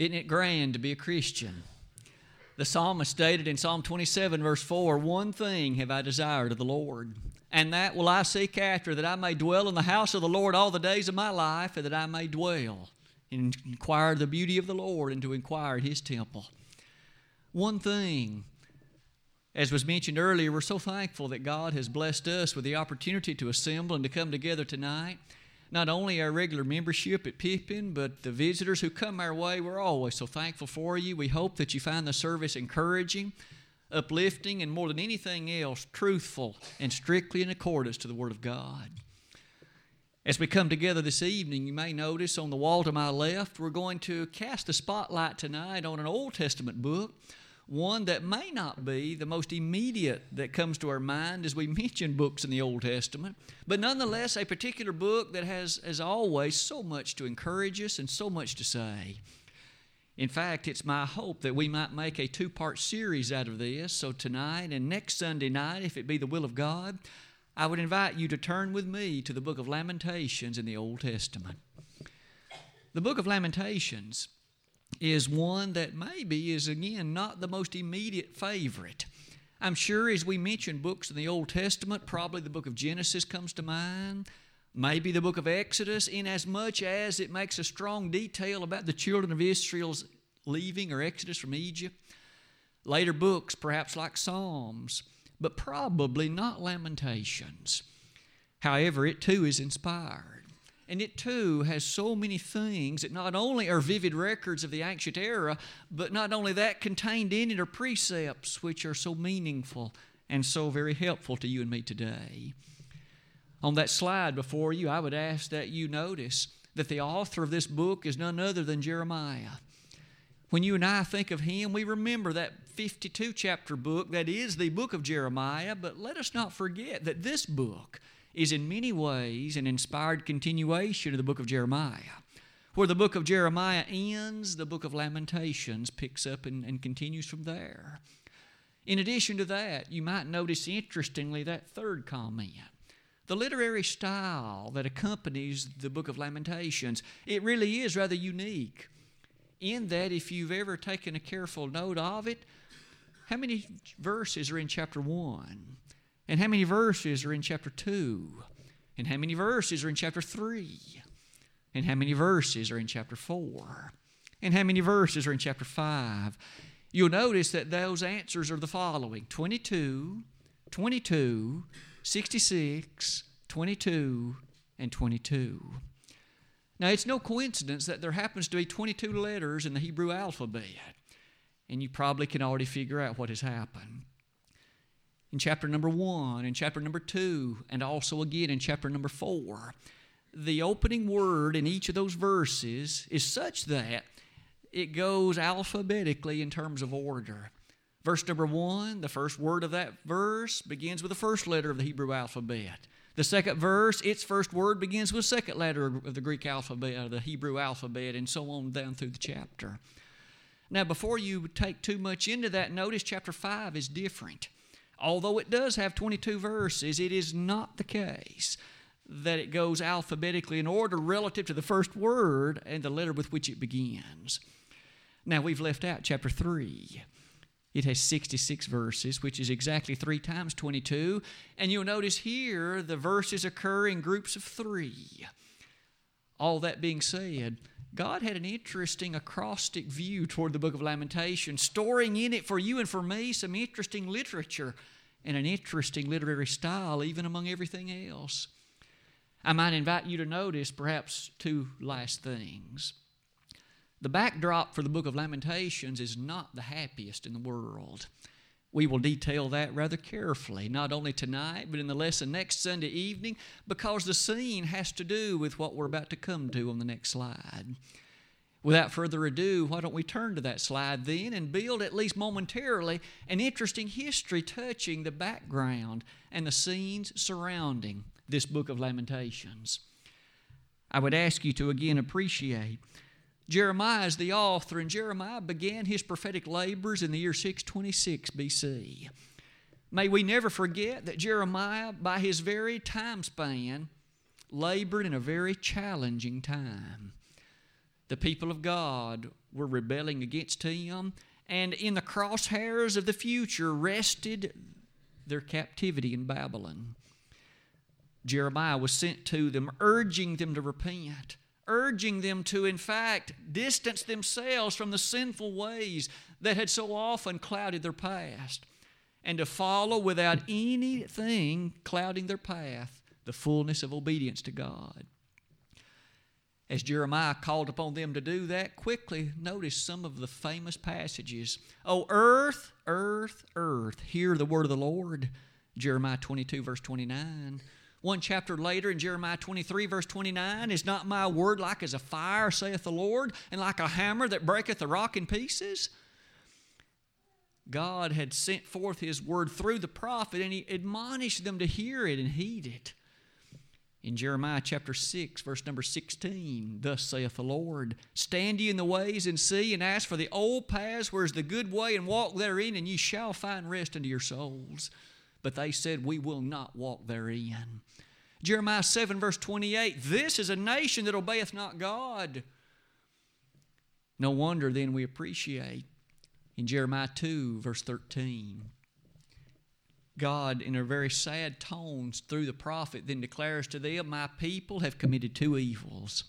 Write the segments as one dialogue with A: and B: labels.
A: Isn't it grand to be a Christian? The psalmist stated in Psalm 27, verse 4 One thing have I desired of the Lord, and that will I seek after, that I may dwell in the house of the Lord all the days of my life, and that I may dwell and inquire the beauty of the Lord and to inquire at His temple. One thing, as was mentioned earlier, we're so thankful that God has blessed us with the opportunity to assemble and to come together tonight. Not only our regular membership at Pippin, but the visitors who come our way, we're always so thankful for you. We hope that you find the service encouraging, uplifting, and more than anything else, truthful and strictly in accordance to the Word of God. As we come together this evening, you may notice on the wall to my left, we're going to cast a spotlight tonight on an Old Testament book, one that may not be the most immediate that comes to our mind as we mention books in the Old Testament, but nonetheless a particular book that has, as always, so much to encourage us and so much to say. In fact, it's my hope that we might make a two part series out of this. So, tonight and next Sunday night, if it be the will of God, I would invite you to turn with me to the book of Lamentations in the Old Testament. The book of Lamentations is one that maybe is, again, not the most immediate favorite. I'm sure as we mention books in the Old Testament, probably the book of Genesis comes to mind, maybe the book of Exodus, in as much as it makes a strong detail about the children of Israel's leaving or exodus from Egypt. Later books, perhaps like Psalms, but probably not Lamentations. However, it too is inspired. And it too has so many things that not only are vivid records of the ancient era, but not only that, contained in it are precepts which are so meaningful and so very helpful to you and me today. On that slide before you, I would ask that you notice that the author of this book is none other than Jeremiah. When you and I think of him, we remember that 52 chapter book that is the book of Jeremiah, but let us not forget that this book is in many ways an inspired continuation of the book of Jeremiah. Where the book of Jeremiah ends, the book of Lamentations picks up and, and continues from there. In addition to that, you might notice interestingly that third comment. The literary style that accompanies the book of Lamentations, it really is rather unique in that if you've ever taken a careful note of it, how many verses are in chapter 1? And how many verses are in chapter 2? And how many verses are in chapter 3? And how many verses are in chapter 4? And how many verses are in chapter 5? You'll notice that those answers are the following 22, 22, 66, 22, and 22. Now, it's no coincidence that there happens to be 22 letters in the Hebrew alphabet, and you probably can already figure out what has happened. In chapter number one, in chapter number two, and also again in chapter number four, the opening word in each of those verses is such that it goes alphabetically in terms of order. Verse number one, the first word of that verse begins with the first letter of the Hebrew alphabet. The second verse, its first word begins with the second letter of the Greek alphabet, or the Hebrew alphabet, and so on down through the chapter. Now, before you take too much into that, notice chapter 5 is different. Although it does have 22 verses, it is not the case that it goes alphabetically in order relative to the first word and the letter with which it begins. Now, we've left out chapter 3. It has 66 verses, which is exactly 3 times 22. And you'll notice here the verses occur in groups of three. All that being said, God had an interesting acrostic view toward the book of Lamentations, storing in it for you and for me some interesting literature and an interesting literary style, even among everything else. I might invite you to notice perhaps two last things. The backdrop for the book of Lamentations is not the happiest in the world. We will detail that rather carefully, not only tonight, but in the lesson next Sunday evening, because the scene has to do with what we're about to come to on the next slide. Without further ado, why don't we turn to that slide then and build, at least momentarily, an interesting history touching the background and the scenes surrounding this book of Lamentations. I would ask you to again appreciate Jeremiah is the author, and Jeremiah began his prophetic labors in the year 626 BC. May we never forget that Jeremiah, by his very time span, labored in a very challenging time. The people of God were rebelling against him, and in the crosshairs of the future rested their captivity in Babylon. Jeremiah was sent to them, urging them to repent, urging them to, in fact, distance themselves from the sinful ways that had so often clouded their past, and to follow without anything clouding their path the fullness of obedience to God. As Jeremiah called upon them to do that, quickly notice some of the famous passages. Oh, earth, earth, earth, hear the word of the Lord. Jeremiah 22, verse 29. One chapter later in Jeremiah 23, verse 29, is not my word like as a fire, saith the Lord, and like a hammer that breaketh the rock in pieces? God had sent forth His word through the prophet, and He admonished them to hear it and heed it. In Jeremiah chapter 6, verse number 16, thus saith the Lord Stand ye in the ways and see, and ask for the old paths, where is the good way, and walk therein, and ye shall find rest unto your souls. But they said, We will not walk therein. Jeremiah 7, verse 28 This is a nation that obeyeth not God. No wonder then we appreciate in Jeremiah 2, verse 13. God, in a very sad tones through the prophet, then declares to them, My people have committed two evils.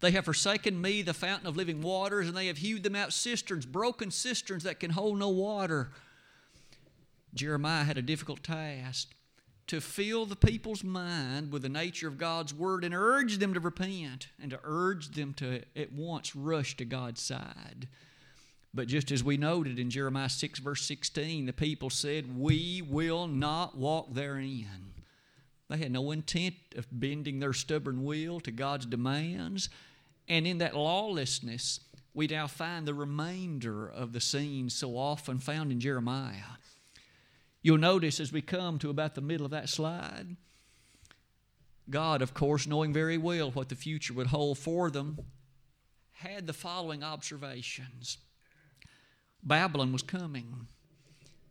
A: They have forsaken me, the fountain of living waters, and they have hewed them out cisterns, broken cisterns that can hold no water. Jeremiah had a difficult task to fill the people's mind with the nature of God's Word and urge them to repent and to urge them to at once rush to God's side. But just as we noted in Jeremiah 6, verse 16, the people said, We will not walk therein. They had no intent of bending their stubborn will to God's demands. And in that lawlessness, we now find the remainder of the scenes so often found in Jeremiah. You'll notice as we come to about the middle of that slide, God, of course, knowing very well what the future would hold for them, had the following observations Babylon was coming.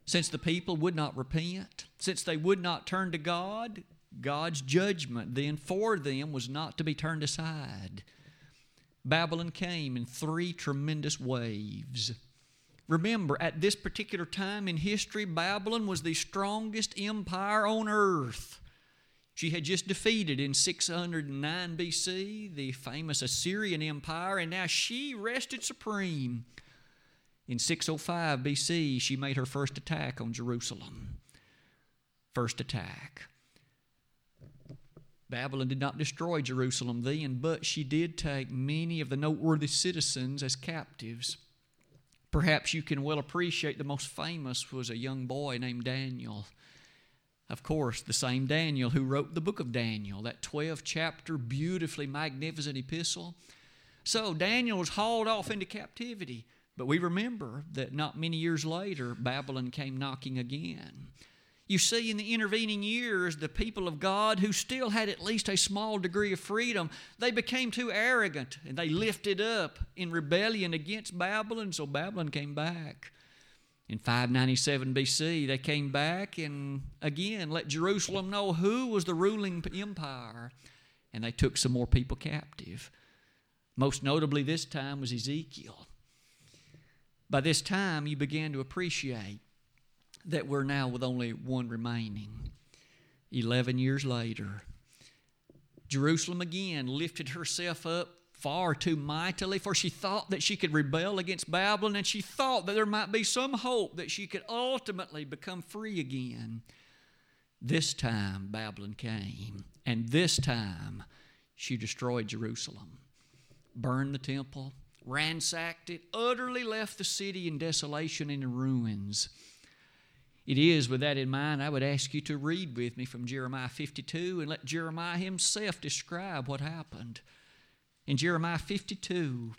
A: Since the people would not repent, since they would not turn to God, God's judgment then for them was not to be turned aside. Babylon came in three tremendous waves. Remember, at this particular time in history, Babylon was the strongest empire on earth. She had just defeated in 609 BC the famous Assyrian Empire, and now she rested supreme. In 605 BC, she made her first attack on Jerusalem. First attack. Babylon did not destroy Jerusalem then, but she did take many of the noteworthy citizens as captives. Perhaps you can well appreciate the most famous was a young boy named Daniel. Of course, the same Daniel who wrote the book of Daniel, that 12 chapter, beautifully magnificent epistle. So Daniel was hauled off into captivity. But we remember that not many years later, Babylon came knocking again. You see, in the intervening years, the people of God, who still had at least a small degree of freedom, they became too arrogant and they lifted up in rebellion against Babylon, so Babylon came back. In 597 BC, they came back and again let Jerusalem know who was the ruling empire, and they took some more people captive. Most notably, this time was Ezekiel. By this time, you began to appreciate that we're now with only one remaining. 11 years later, Jerusalem again lifted herself up far too mightily, for she thought that she could rebel against Babylon, and she thought that there might be some hope that she could ultimately become free again. This time, Babylon came, and this time, she destroyed Jerusalem, burned the temple, ransacked it, utterly left the city in desolation and in ruins. It is with that in mind, I would ask you to read with me from Jeremiah 52 and let Jeremiah himself describe what happened. In Jeremiah 52,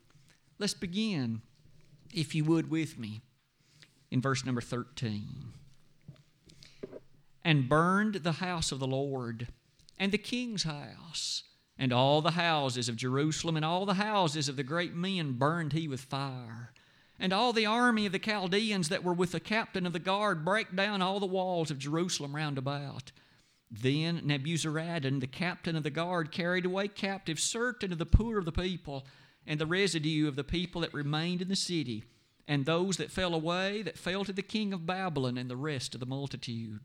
A: let's begin, if you would, with me, in verse number 13. And burned the house of the Lord, and the king's house, and all the houses of Jerusalem, and all the houses of the great men burned he with fire and all the army of the Chaldeans that were with the captain of the guard break down all the walls of Jerusalem round about. Then Nebuzaradan, the captain of the guard, carried away captive certain of the poor of the people, and the residue of the people that remained in the city, and those that fell away, that fell to the king of Babylon, and the rest of the multitude.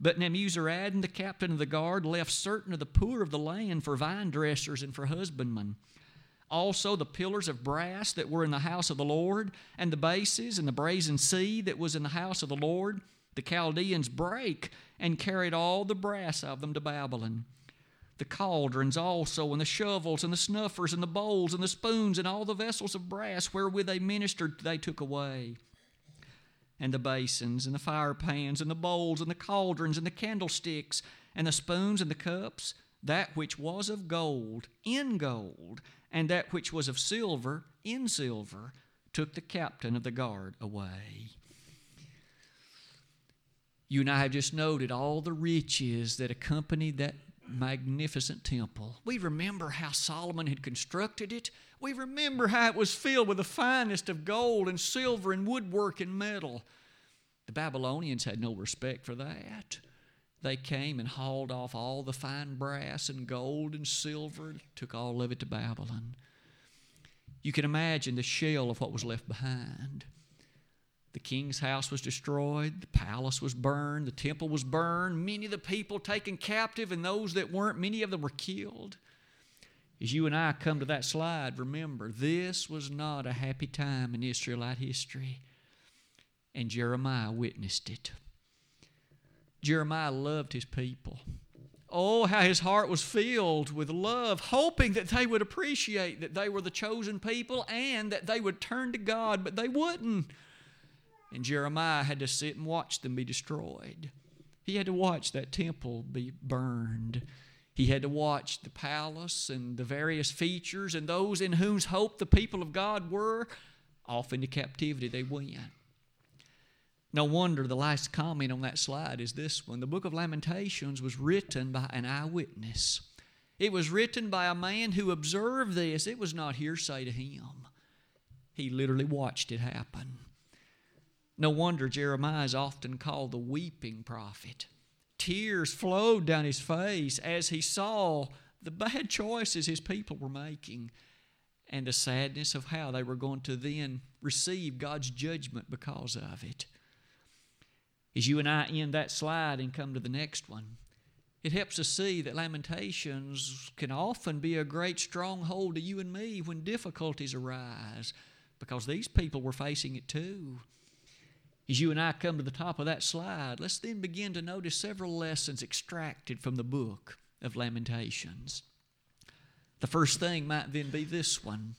A: But Nebuzaradan, the captain of the guard, left certain of the poor of the land for vine dressers and for husbandmen. Also, the pillars of brass that were in the house of the Lord, and the bases and the brazen sea that was in the house of the Lord, the Chaldeans brake and carried all the brass of them to Babylon. The cauldrons also, and the shovels, and the snuffers, and the bowls, and the spoons, and all the vessels of brass wherewith they ministered, they took away. And the basins, and the fire pans, and the bowls, and the cauldrons, and the candlesticks, and the spoons, and the cups, that which was of gold, in gold, and that which was of silver, in silver, took the captain of the guard away. You and I have just noted all the riches that accompanied that magnificent temple. We remember how Solomon had constructed it. We remember how it was filled with the finest of gold and silver and woodwork and metal. The Babylonians had no respect for that. They came and hauled off all the fine brass and gold and silver, took all of it to Babylon. You can imagine the shell of what was left behind. The king's house was destroyed, the palace was burned, the temple was burned, many of the people taken captive, and those that weren't, many of them were killed. As you and I come to that slide, remember, this was not a happy time in Israelite history, and Jeremiah witnessed it. Jeremiah loved his people. Oh, how his heart was filled with love, hoping that they would appreciate that they were the chosen people and that they would turn to God, but they wouldn't. And Jeremiah had to sit and watch them be destroyed. He had to watch that temple be burned. He had to watch the palace and the various features and those in whose hope the people of God were off into captivity they went. No wonder the last comment on that slide is this one. The book of Lamentations was written by an eyewitness. It was written by a man who observed this. It was not hearsay to him. He literally watched it happen. No wonder Jeremiah is often called the weeping prophet. Tears flowed down his face as he saw the bad choices his people were making and the sadness of how they were going to then receive God's judgment because of it. As you and I end that slide and come to the next one, it helps us see that Lamentations can often be a great stronghold to you and me when difficulties arise because these people were facing it too. As you and I come to the top of that slide, let's then begin to notice several lessons extracted from the book of Lamentations. The first thing might then be this one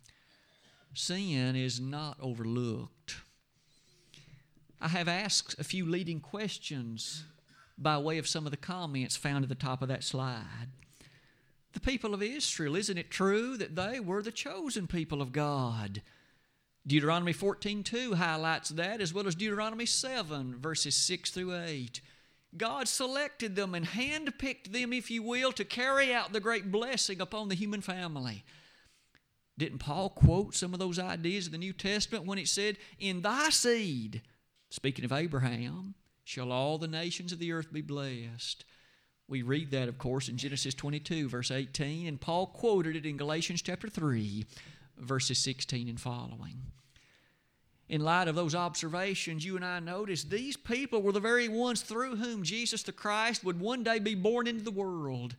A: sin is not overlooked. I have asked a few leading questions by way of some of the comments found at the top of that slide. The people of Israel, isn't it true that they were the chosen people of God? Deuteronomy 14:2 highlights that as well as Deuteronomy 7 verses 6 through 8. God selected them and handpicked them, if you will, to carry out the great blessing upon the human family. Didn't Paul quote some of those ideas in the New Testament when it said, In thy seed, speaking of Abraham, shall all the nations of the earth be blessed? We read that, of course, in Genesis 22, verse 18, and Paul quoted it in Galatians chapter 3, verses 16 and following in light of those observations, you and I notice these people were the very ones through whom Jesus the Christ would one day be born into the world.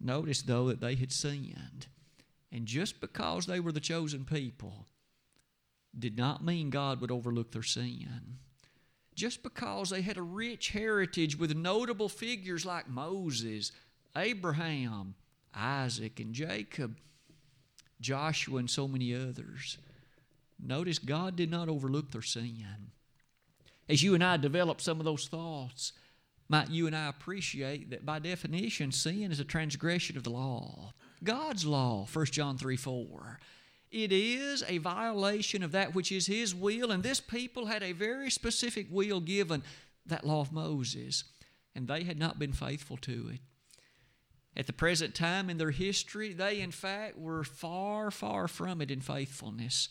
A: Notice, though, that they had sinned. And just because they were the chosen people did not mean God would overlook their sin. Just because they had a rich heritage with notable figures like Moses, Abraham, Isaac, and Jacob, Joshua, and so many others Notice God did not overlook their sin. As you and I develop some of those thoughts, might you and I appreciate that by definition, sin is a transgression of the law. God's law, 1 John 3 4. It is a violation of that which is His will, and this people had a very specific will given, that law of Moses, and they had not been faithful to it. At the present time in their history, they in fact were far, far from it in faithfulness.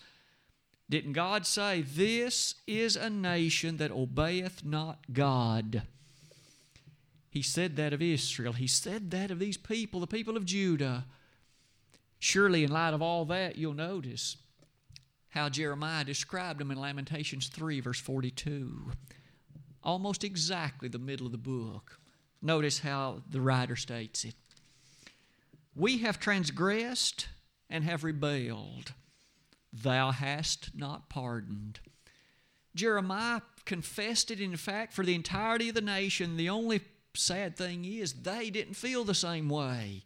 A: Didn't God say, This is a nation that obeyeth not God? He said that of Israel. He said that of these people, the people of Judah. Surely, in light of all that, you'll notice how Jeremiah described them in Lamentations 3, verse 42. Almost exactly the middle of the book. Notice how the writer states it. We have transgressed and have rebelled. Thou hast not pardoned. Jeremiah confessed it, in fact, for the entirety of the nation. The only sad thing is they didn't feel the same way.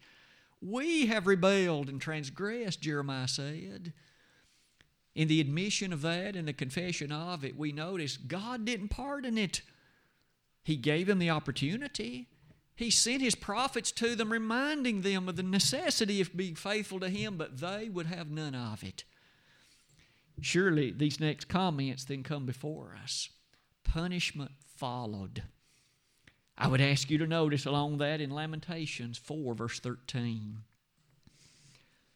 A: We have rebelled and transgressed, Jeremiah said. In the admission of that and the confession of it, we notice God didn't pardon it. He gave them the opportunity. He sent His prophets to them, reminding them of the necessity of being faithful to Him, but they would have none of it. Surely these next comments then come before us. Punishment followed. I would ask you to notice along that in Lamentations 4, verse 13.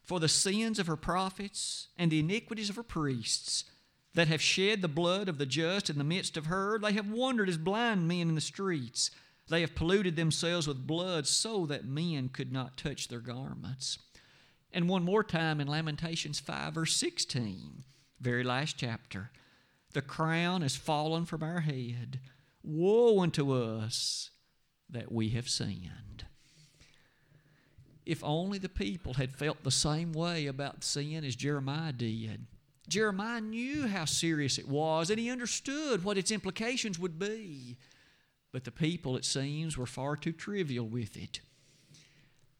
A: For the sins of her prophets and the iniquities of her priests that have shed the blood of the just in the midst of her, they have wandered as blind men in the streets. They have polluted themselves with blood so that men could not touch their garments. And one more time in Lamentations 5, verse 16, very last chapter. The crown has fallen from our head Woe unto us that we have sinned. If only the people had felt the same way about sin as Jeremiah did. Jeremiah knew how serious it was and he understood what its implications would be. But the people, it seems, were far too trivial with it.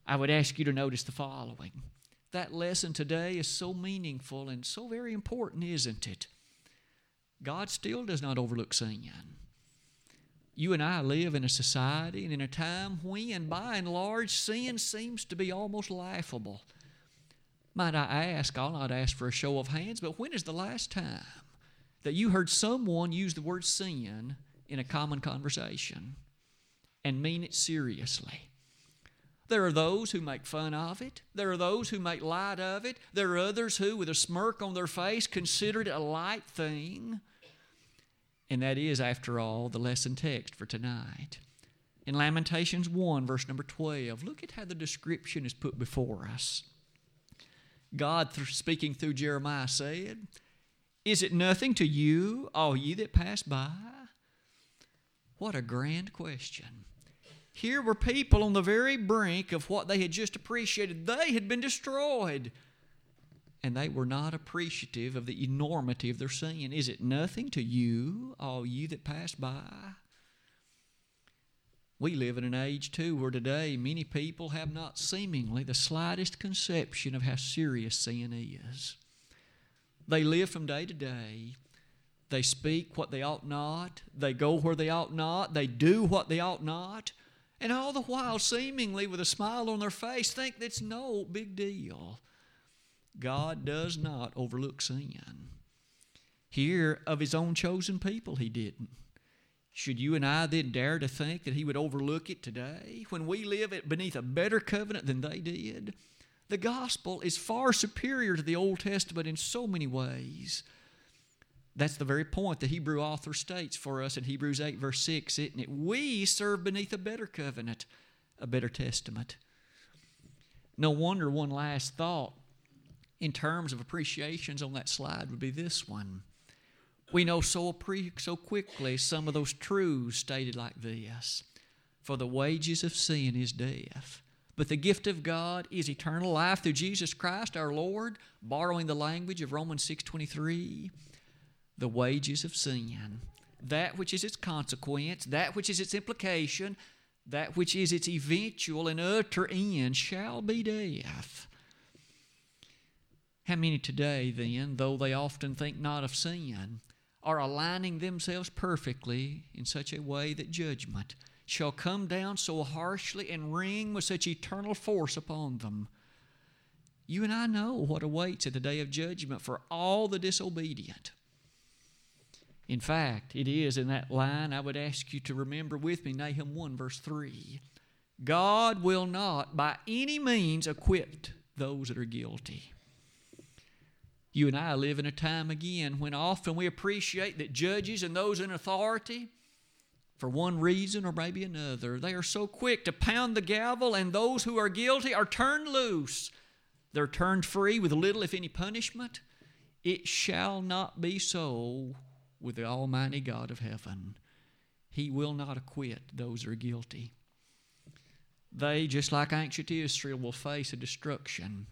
A: I would ask you to notice the following. That lesson today is so meaningful and so very important, isn't it? God still does not overlook sin. You and I live in a society and in a time when, by and large, sin seems to be almost laughable. Might I ask, I'll not ask for a show of hands, but when is the last time that you heard someone use the word sin in a common conversation and mean it seriously? There are those who make fun of it. There are those who make light of it. There are others who, with a smirk on their face, consider it a light thing. And that is, after all, the lesson text for tonight. In Lamentations 1, verse number 12, look at how the description is put before us. God, speaking through Jeremiah, said, Is it nothing to you, all ye that pass by? What a grand question. Here were people on the very brink of what they had just appreciated. They had been destroyed and they were not appreciative of the enormity of their sin. Is it nothing to you, all you that pass by? We live in an age, too, where today many people have not seemingly the slightest conception of how serious sin is. They live from day to day. They speak what they ought not. They go where they ought not. They do what they ought not. And all the while, seemingly with a smile on their face, think it's no big deal. God does not overlook sin. Here, of his own chosen people, he didn't. Should you and I then dare to think that he would overlook it today when we live beneath a better covenant than they did? The gospel is far superior to the Old Testament in so many ways. That's the very point the Hebrew author states for us in Hebrews 8, verse 6, isn't it? We serve beneath a better covenant, a better testament. No wonder one last thought in terms of appreciations on that slide would be this one. We know so, so quickly some of those truths stated like this For the wages of sin is death, but the gift of God is eternal life through Jesus Christ our Lord, borrowing the language of Romans 6.23. The wages of sin, that which is its consequence, that which is its implication, that which is its eventual and utter end shall be death. How many today, then, though they often think not of sin, are aligning themselves perfectly in such a way that judgment shall come down so harshly and ring with such eternal force upon them? You and I know what awaits at the day of judgment for all the disobedient. In fact, it is in that line I would ask you to remember with me Nahum 1, verse 3. God will not by any means acquit those that are guilty. You and I live in a time again when often we appreciate that judges and those in authority, for one reason or maybe another, they are so quick to pound the gavel, and those who are guilty are turned loose. they're turned free with little, if any, punishment. It shall not be so with the Almighty God of heaven. He will not acquit those who are guilty. They, just like ancient Israel, will face a destruction.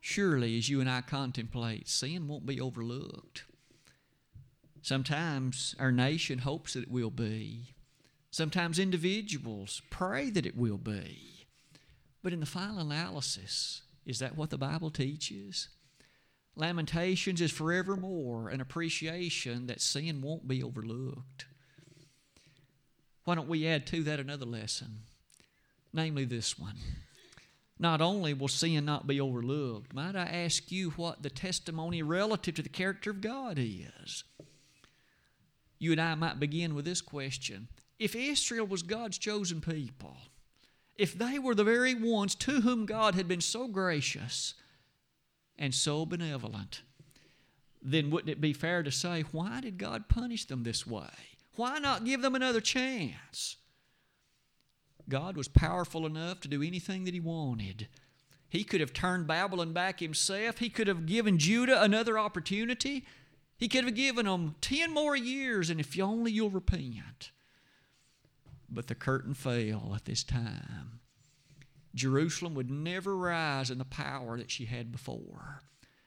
A: Surely, as you and I contemplate, sin won't be overlooked. Sometimes our nation hopes that it will be. Sometimes individuals pray that it will be. But in the final analysis, is that what the Bible teaches? Lamentations is forevermore an appreciation that sin won't be overlooked. Why don't we add to that another lesson? Namely, this one. Not only will sin not be overlooked, might I ask you what the testimony relative to the character of God is? You and I might begin with this question If Israel was God's chosen people, if they were the very ones to whom God had been so gracious and so benevolent, then wouldn't it be fair to say, why did God punish them this way? Why not give them another chance? God was powerful enough to do anything that He wanted. He could have turned Babylon back himself. He could have given Judah another opportunity. He could have given them 10 more years, and if only you'll repent. But the curtain fell at this time. Jerusalem would never rise in the power that she had before.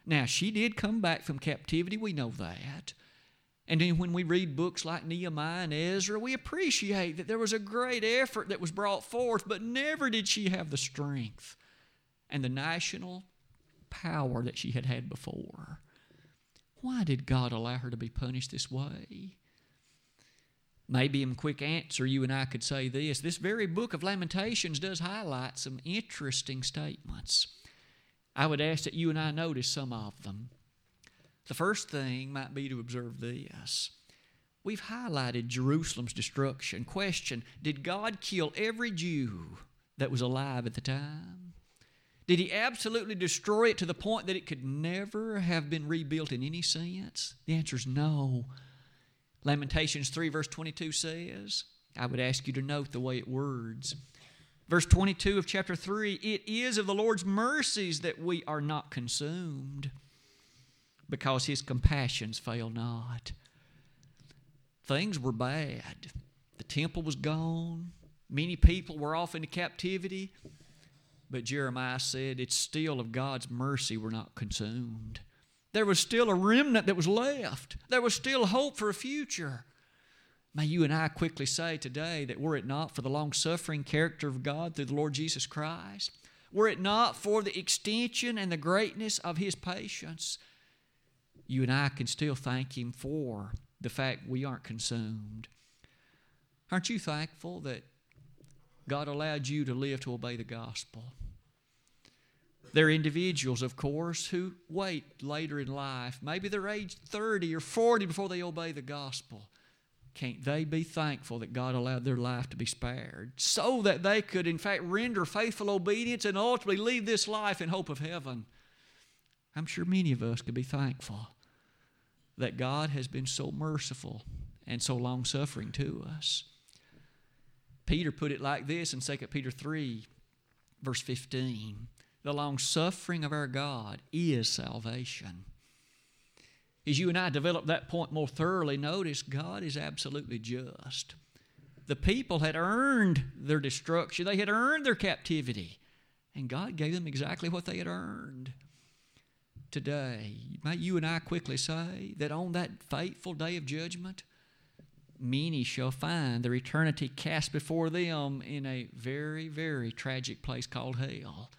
A: Now, she did come back from captivity, we know that. And then when we read books like Nehemiah and Ezra, we appreciate that there was a great effort that was brought forth, but never did she have the strength and the national power that she had had before. Why did God allow her to be punished this way? Maybe in quick answer, you and I could say this. This very book of Lamentations does highlight some interesting statements. I would ask that you and I notice some of them. The first thing might be to observe this. We've highlighted Jerusalem's destruction. Question Did God kill every Jew that was alive at the time? Did he absolutely destroy it to the point that it could never have been rebuilt in any sense? The answer is no. Lamentations 3, verse 22 says, I would ask you to note the way it words. Verse 22 of chapter 3 It is of the Lord's mercies that we are not consumed because his compassions fail not. Things were bad. The temple was gone. Many people were off into captivity. But Jeremiah said, It's still of God's mercy we're not consumed. There was still a remnant that was left, there was still hope for a future. May you and I quickly say today that were it not for the long suffering character of God through the Lord Jesus Christ, were it not for the extension and the greatness of His patience, you and I can still thank Him for the fact we aren't consumed. Aren't you thankful that God allowed you to live to obey the gospel? There are individuals, of course, who wait later in life. Maybe they're age 30 or 40 before they obey the gospel. Can't they be thankful that God allowed their life to be spared so that they could, in fact, render faithful obedience and ultimately leave this life in hope of heaven? I'm sure many of us could be thankful that God has been so merciful and so long suffering to us. Peter put it like this in 2 Peter 3, verse 15 The long suffering of our God is salvation. As you and I develop that point more thoroughly, notice God is absolutely just. The people had earned their destruction, they had earned their captivity, and God gave them exactly what they had earned today, may you and I quickly say that on that fateful day of judgment, many shall find their eternity cast before them in a very, very tragic place called hell.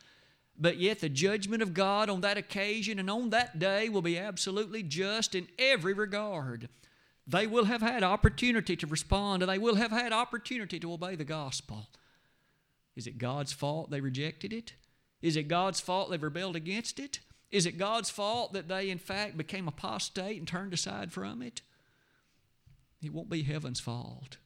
A: But yet, the judgment of God on that occasion and on that day will be absolutely just in every regard. They will have had opportunity to respond and they will have had opportunity to obey the gospel. Is it God's fault they rejected it? Is it God's fault they've rebelled against it? Is it God's fault that they, in fact, became apostate and turned aside from it? It won't be heaven's fault.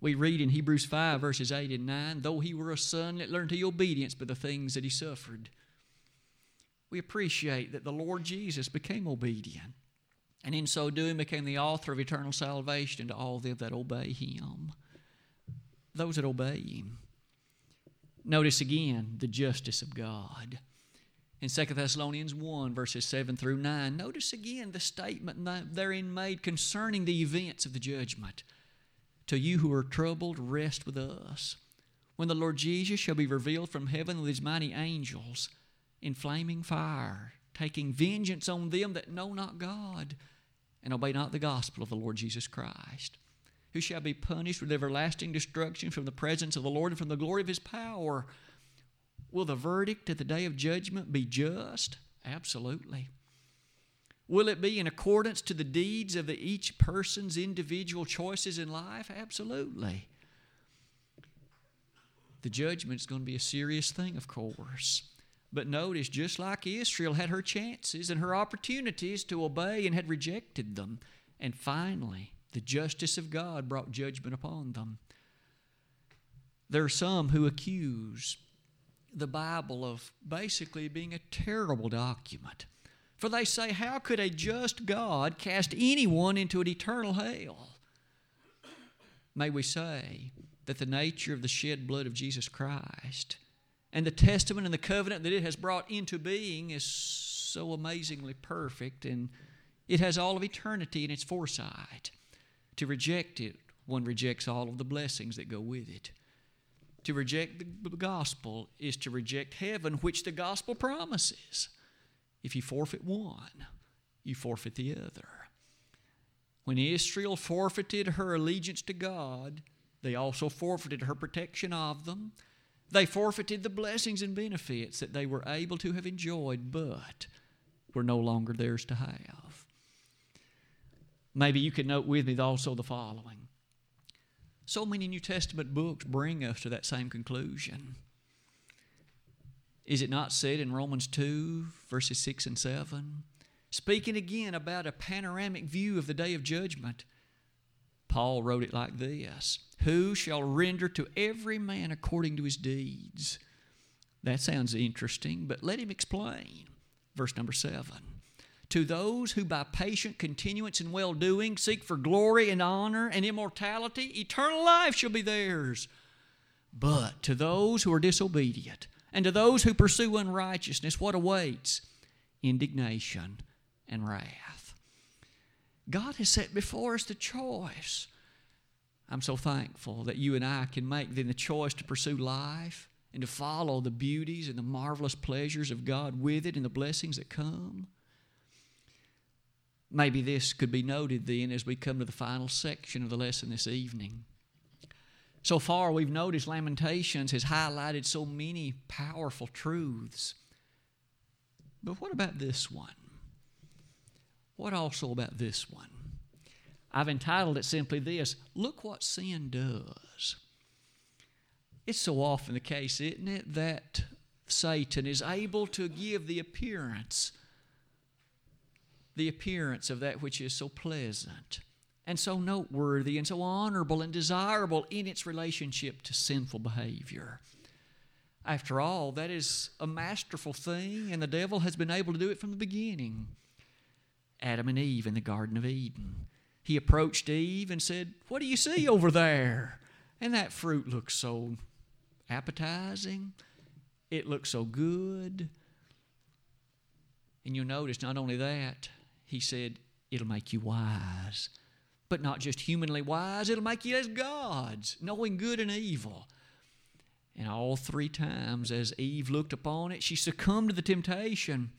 A: We read in Hebrews 5, verses 8 and 9, though he were a son, let learned to obedience by the things that he suffered. We appreciate that the Lord Jesus became obedient, and in so doing became the author of eternal salvation to all them that obey him. Those that obey him. Notice again the justice of God. In 2 Thessalonians 1, verses 7 through 9, notice again the statement therein made concerning the events of the judgment. To you who are troubled, rest with us. When the Lord Jesus shall be revealed from heaven with his mighty angels in flaming fire, taking vengeance on them that know not God and obey not the gospel of the Lord Jesus Christ who shall be punished with everlasting destruction from the presence of the Lord and from the glory of his power. Will the verdict at the day of judgment be just? Absolutely. Will it be in accordance to the deeds of the, each person's individual choices in life? Absolutely. The judgment is going to be a serious thing, of course. But notice, just like Israel had her chances and her opportunities to obey and had rejected them, and finally, the justice of God brought judgment upon them. There are some who accuse the Bible of basically being a terrible document. For they say, How could a just God cast anyone into an eternal hell? May we say that the nature of the shed blood of Jesus Christ and the testament and the covenant that it has brought into being is so amazingly perfect and it has all of eternity in its foresight. To reject it, one rejects all of the blessings that go with it. To reject the gospel is to reject heaven, which the gospel promises. If you forfeit one, you forfeit the other. When Israel forfeited her allegiance to God, they also forfeited her protection of them. They forfeited the blessings and benefits that they were able to have enjoyed, but were no longer theirs to have. Maybe you could note with me also the following. So many New Testament books bring us to that same conclusion. Is it not said in Romans 2, verses 6 and 7? Speaking again about a panoramic view of the day of judgment, Paul wrote it like this Who shall render to every man according to his deeds? That sounds interesting, but let him explain. Verse number 7 to those who by patient continuance in well doing seek for glory and honor and immortality, eternal life shall be theirs. But to those who are disobedient and to those who pursue unrighteousness, what awaits? Indignation and wrath. God has set before us the choice. I'm so thankful that you and I can make then the choice to pursue life and to follow the beauties and the marvelous pleasures of God with it and the blessings that come. Maybe this could be noted then as we come to the final section of the lesson this evening. So far, we've noticed Lamentations has highlighted so many powerful truths. But what about this one? What also about this one? I've entitled it simply this Look what sin does. It's so often the case, isn't it, that Satan is able to give the appearance the appearance of that which is so pleasant and so noteworthy and so honorable and desirable in its relationship to sinful behavior. After all, that is a masterful thing, and the devil has been able to do it from the beginning. Adam and Eve in the Garden of Eden. He approached Eve and said, What do you see over there? And that fruit looks so appetizing. It looks so good. And you'll notice not only that, he said, It'll make you wise. But not just humanly wise, it'll make you as gods, knowing good and evil. And all three times, as Eve looked upon it, she succumbed to the temptation.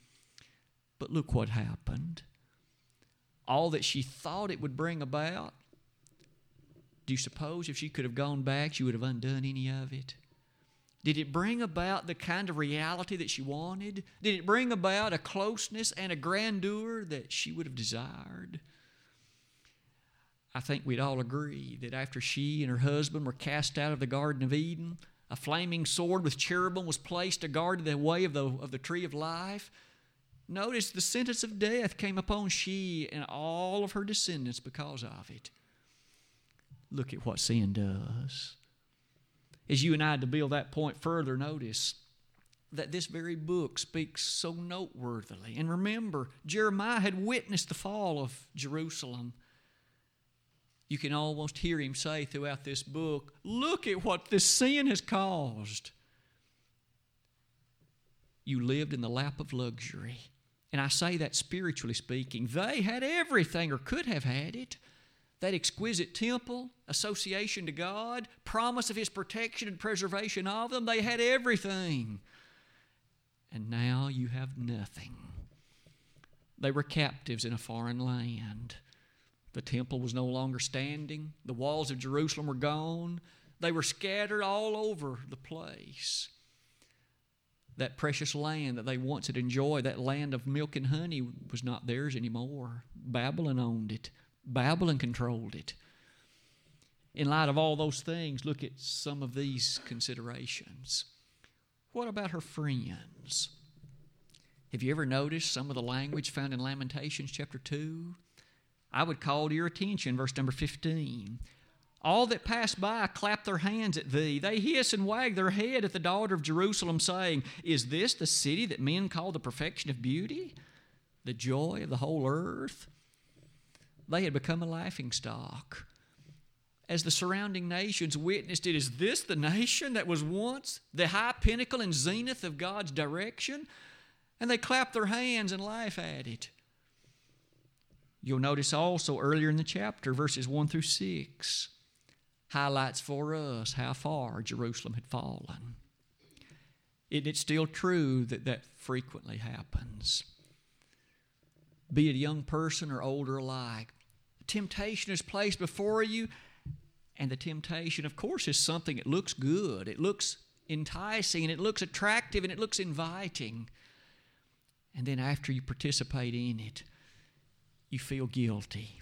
A: But look what happened. All that she thought it would bring about, do you suppose if she could have gone back, she would have undone any of it? Did it bring about the kind of reality that she wanted? Did it bring about a closeness and a grandeur that she would have desired? I think we'd all agree that after she and her husband were cast out of the Garden of Eden, a flaming sword with cherubim was placed to guard the way of the, of the tree of life. Notice the sentence of death came upon she and all of her descendants because of it. Look at what sin does as you and I to build that point further, notice that this very book speaks so noteworthily. And remember, Jeremiah had witnessed the fall of Jerusalem. You can almost hear him say throughout this book, Look at what this sin has caused. you lived in the lap of luxury. And I say that spiritually speaking. They had everything or could have had it that exquisite temple, association to God, promise of His protection and preservation of them. They had everything. And now you have nothing. They were captives in a foreign land. The temple was no longer standing, the walls of Jerusalem were gone. They were scattered all over the place. That precious land that they once had enjoyed, that land of milk and honey, was not theirs anymore. Babylon owned it, Babylon controlled it. In light of all those things, look at some of these considerations. What about her friends? Have you ever noticed some of the language found in Lamentations chapter 2? I would call to your attention verse number 15. All that pass by clap their hands at thee. They hiss and wag their head at the daughter of Jerusalem, saying, Is this the city that men call the perfection of beauty, the joy of the whole earth? They had become a laughing stock. As the surrounding nations witnessed it, is this the nation that was once the high pinnacle and zenith of God's direction? And they clap their hands and laugh at it. You'll notice also earlier in the chapter, verses 1 through 6 highlights for us how far Jerusalem had fallen. It, it's still true that that frequently happens. Be it a young person or older alike, temptation is placed before you, and the temptation, of course, is something that looks good, it looks enticing, and it looks attractive, and it looks inviting. And then after you participate in it, you feel guilty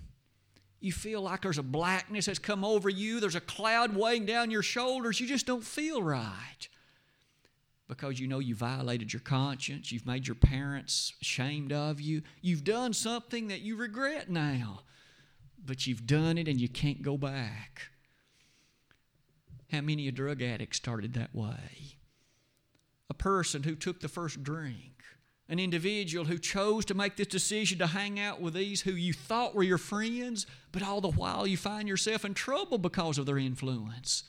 A: you feel like there's a blackness that's come over you, there's a cloud weighing down your shoulders, you just don't feel right. Because you know you violated your conscience, you've made your parents ashamed of you, you've done something that you regret now, but you've done it and you can't go back. How many a drug addict started that way? A person who took the first drink an individual who chose to make this decision to hang out with these who you thought were your friends, but all the while you find yourself in trouble because of their influence.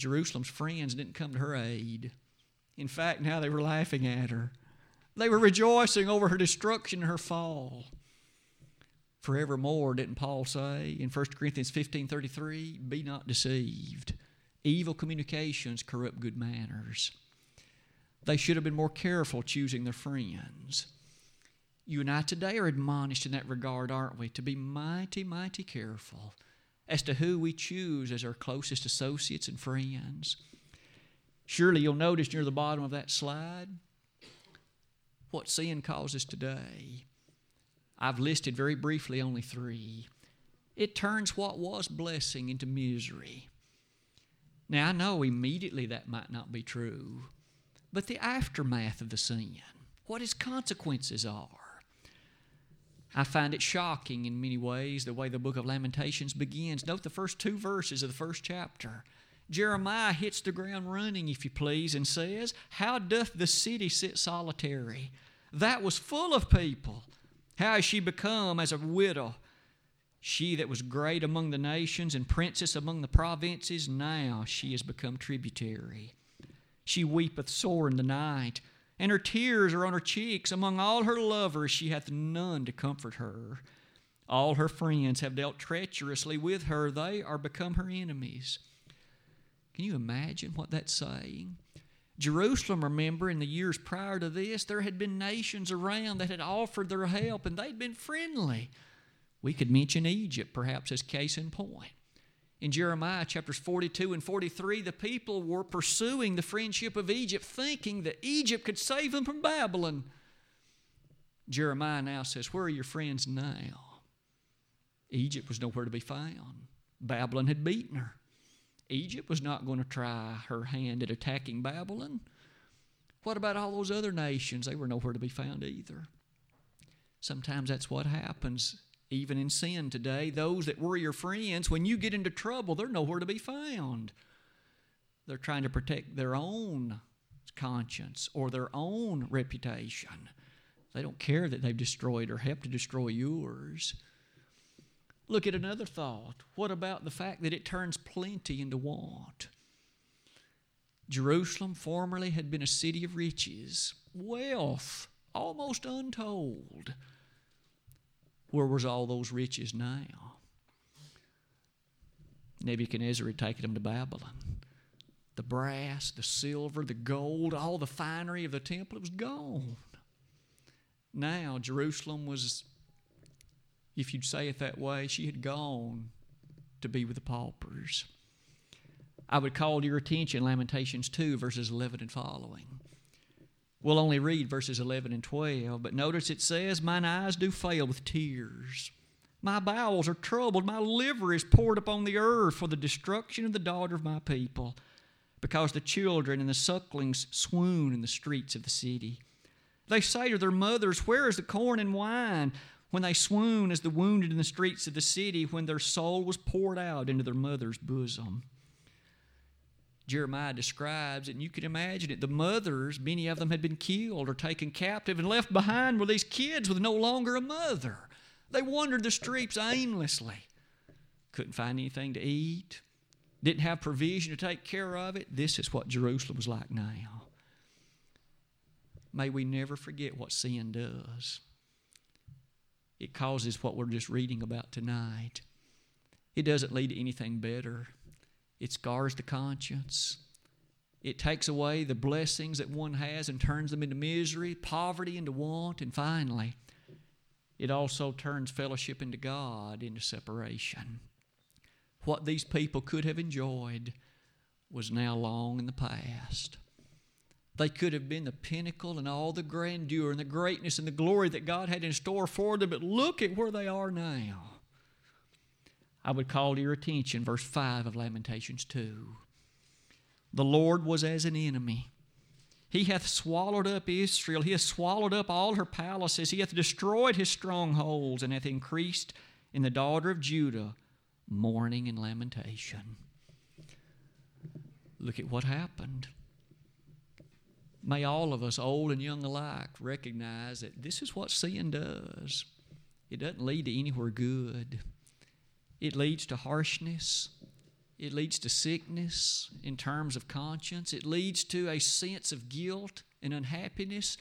A: Jerusalem's friends didn't come to her aid. In fact, now they were laughing at her. They were rejoicing over her destruction and her fall. Forevermore, didn't Paul say in 1 Corinthians 15 33, be not deceived. Evil communications corrupt good manners. They should have been more careful choosing their friends. You and I today are admonished in that regard, aren't we? To be mighty, mighty careful as to who we choose as our closest associates and friends. Surely you'll notice near the bottom of that slide what sin causes today. I've listed very briefly only three. It turns what was blessing into misery. Now, I know immediately that might not be true but the aftermath of the sin, what its consequences are. I find it shocking in many ways the way the book of Lamentations begins. Note the first two verses of the first chapter. Jeremiah hits the ground running, if you please, and says, How doth the city sit solitary? That was full of people. How has she become as a widow? She that was great among the nations and princess among the provinces, now she has become tributary. She weepeth sore in the night, and her tears are on her cheeks. Among all her lovers, she hath none to comfort her. All her friends have dealt treacherously with her, they are become her enemies. Can you imagine what that's saying? Jerusalem, remember, in the years prior to this, there had been nations around that had offered their help and they'd been friendly. We could mention Egypt, perhaps, as case in point. In Jeremiah chapters 42 and 43, the people were pursuing the friendship of Egypt, thinking that Egypt could save them from Babylon. Jeremiah now says, Where are your friends now? Egypt was nowhere to be found. Babylon had beaten her. Egypt was not going to try her hand at attacking Babylon. What about all those other nations? They were nowhere to be found either. Sometimes that's what happens even in sin today, those that were your friends, when you get into trouble, they're nowhere to be found. They're trying to protect their own conscience or their own reputation. They don't care that they've destroyed or helped to destroy yours. Look at another thought. What about the fact that it turns plenty into want? Jerusalem formerly had been a city of riches, wealth, almost untold. Where was all those riches now? Nebuchadnezzar had taken them to Babylon. The brass, the silver, the gold, all the finery of the temple, it was gone. Now, Jerusalem was, if you'd say it that way, she had gone to be with the paupers. I would call to your attention Lamentations 2, verses 11 and following. We'll only read verses 11 and 12, but notice it says, Mine eyes do fail with tears. My bowels are troubled. My liver is poured upon the earth for the destruction of the daughter of my people, because the children and the sucklings swoon in the streets of the city. They say to their mothers, Where is the corn and wine? When they swoon as the wounded in the streets of the city, when their soul was poured out into their mother's bosom. Jeremiah describes it, and you can imagine it. The mothers, many of them had been killed or taken captive, and left behind were these kids with no longer a mother. They wandered the streets aimlessly, couldn't find anything to eat, didn't have provision to take care of it. This is what Jerusalem was like now. May we never forget what sin does. It causes what we're just reading about tonight. It doesn't lead to anything better. It scars the conscience. It takes away the blessings that one has and turns them into misery, poverty into want, and finally, it also turns fellowship into God into separation. What these people could have enjoyed was now long in the past. They could have been the pinnacle and all the grandeur and the greatness and the glory that God had in store for them, but look at where they are now. I would call to your attention verse 5 of Lamentations 2. The Lord was as an enemy. He hath swallowed up Israel. He hath swallowed up all her palaces. He hath destroyed his strongholds and hath increased in the daughter of Judah mourning and lamentation. Look at what happened. May all of us, old and young alike, recognize that this is what sin does. It doesn't lead to anywhere good. It leads to harshness. It leads to sickness in terms of conscience. It leads to a sense of guilt and unhappiness.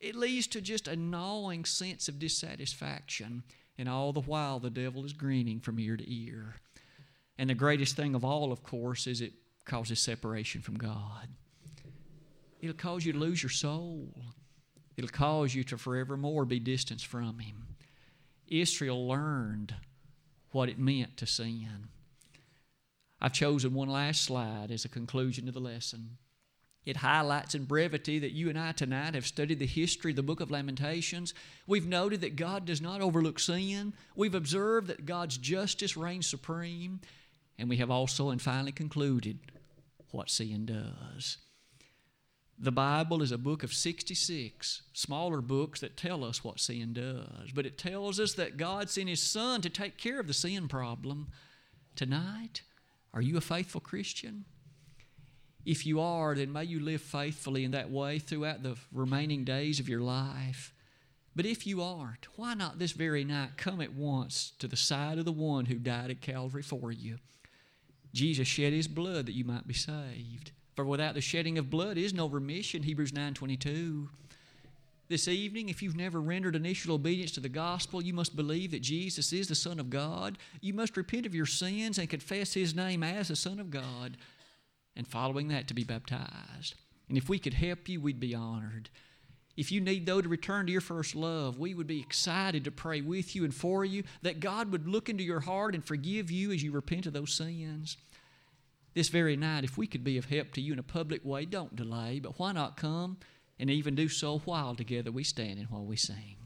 A: It leads to just a gnawing sense of dissatisfaction. And all the while, the devil is grinning from ear to ear. And the greatest thing of all, of course, is it causes separation from God. It'll cause you to lose your soul. It'll cause you to forevermore be distanced from Him. Israel learned what it meant to sin. I've chosen one last slide as a conclusion to the lesson. It highlights in brevity that you and I tonight have studied the history of the book of Lamentations. We've noted that God does not overlook sin. We've observed that God's justice reigns supreme. And we have also and finally concluded what sin does. The Bible is a book of 66 smaller books that tell us what sin does, but it tells us that God sent His Son to take care of the sin problem. Tonight, are you a faithful Christian? If you are, then may you live faithfully in that way throughout the remaining days of your life. But if you aren't, why not this very night come at once to the side of the one who died at Calvary for you? Jesus shed his blood that you might be saved. For without the shedding of blood is no remission, Hebrews 9:22. This evening, if you've never rendered initial obedience to the gospel, you must believe that Jesus is the Son of God. You must repent of your sins and confess his name as the Son of God, and following that to be baptized. And if we could help you, we'd be honored. If you need, though, to return to your first love, we would be excited to pray with you and for you that God would look into your heart and forgive you as you repent of those sins. This very night, if we could be of help to you in a public way, don't delay, but why not come and even do so while together we stand and while we sing?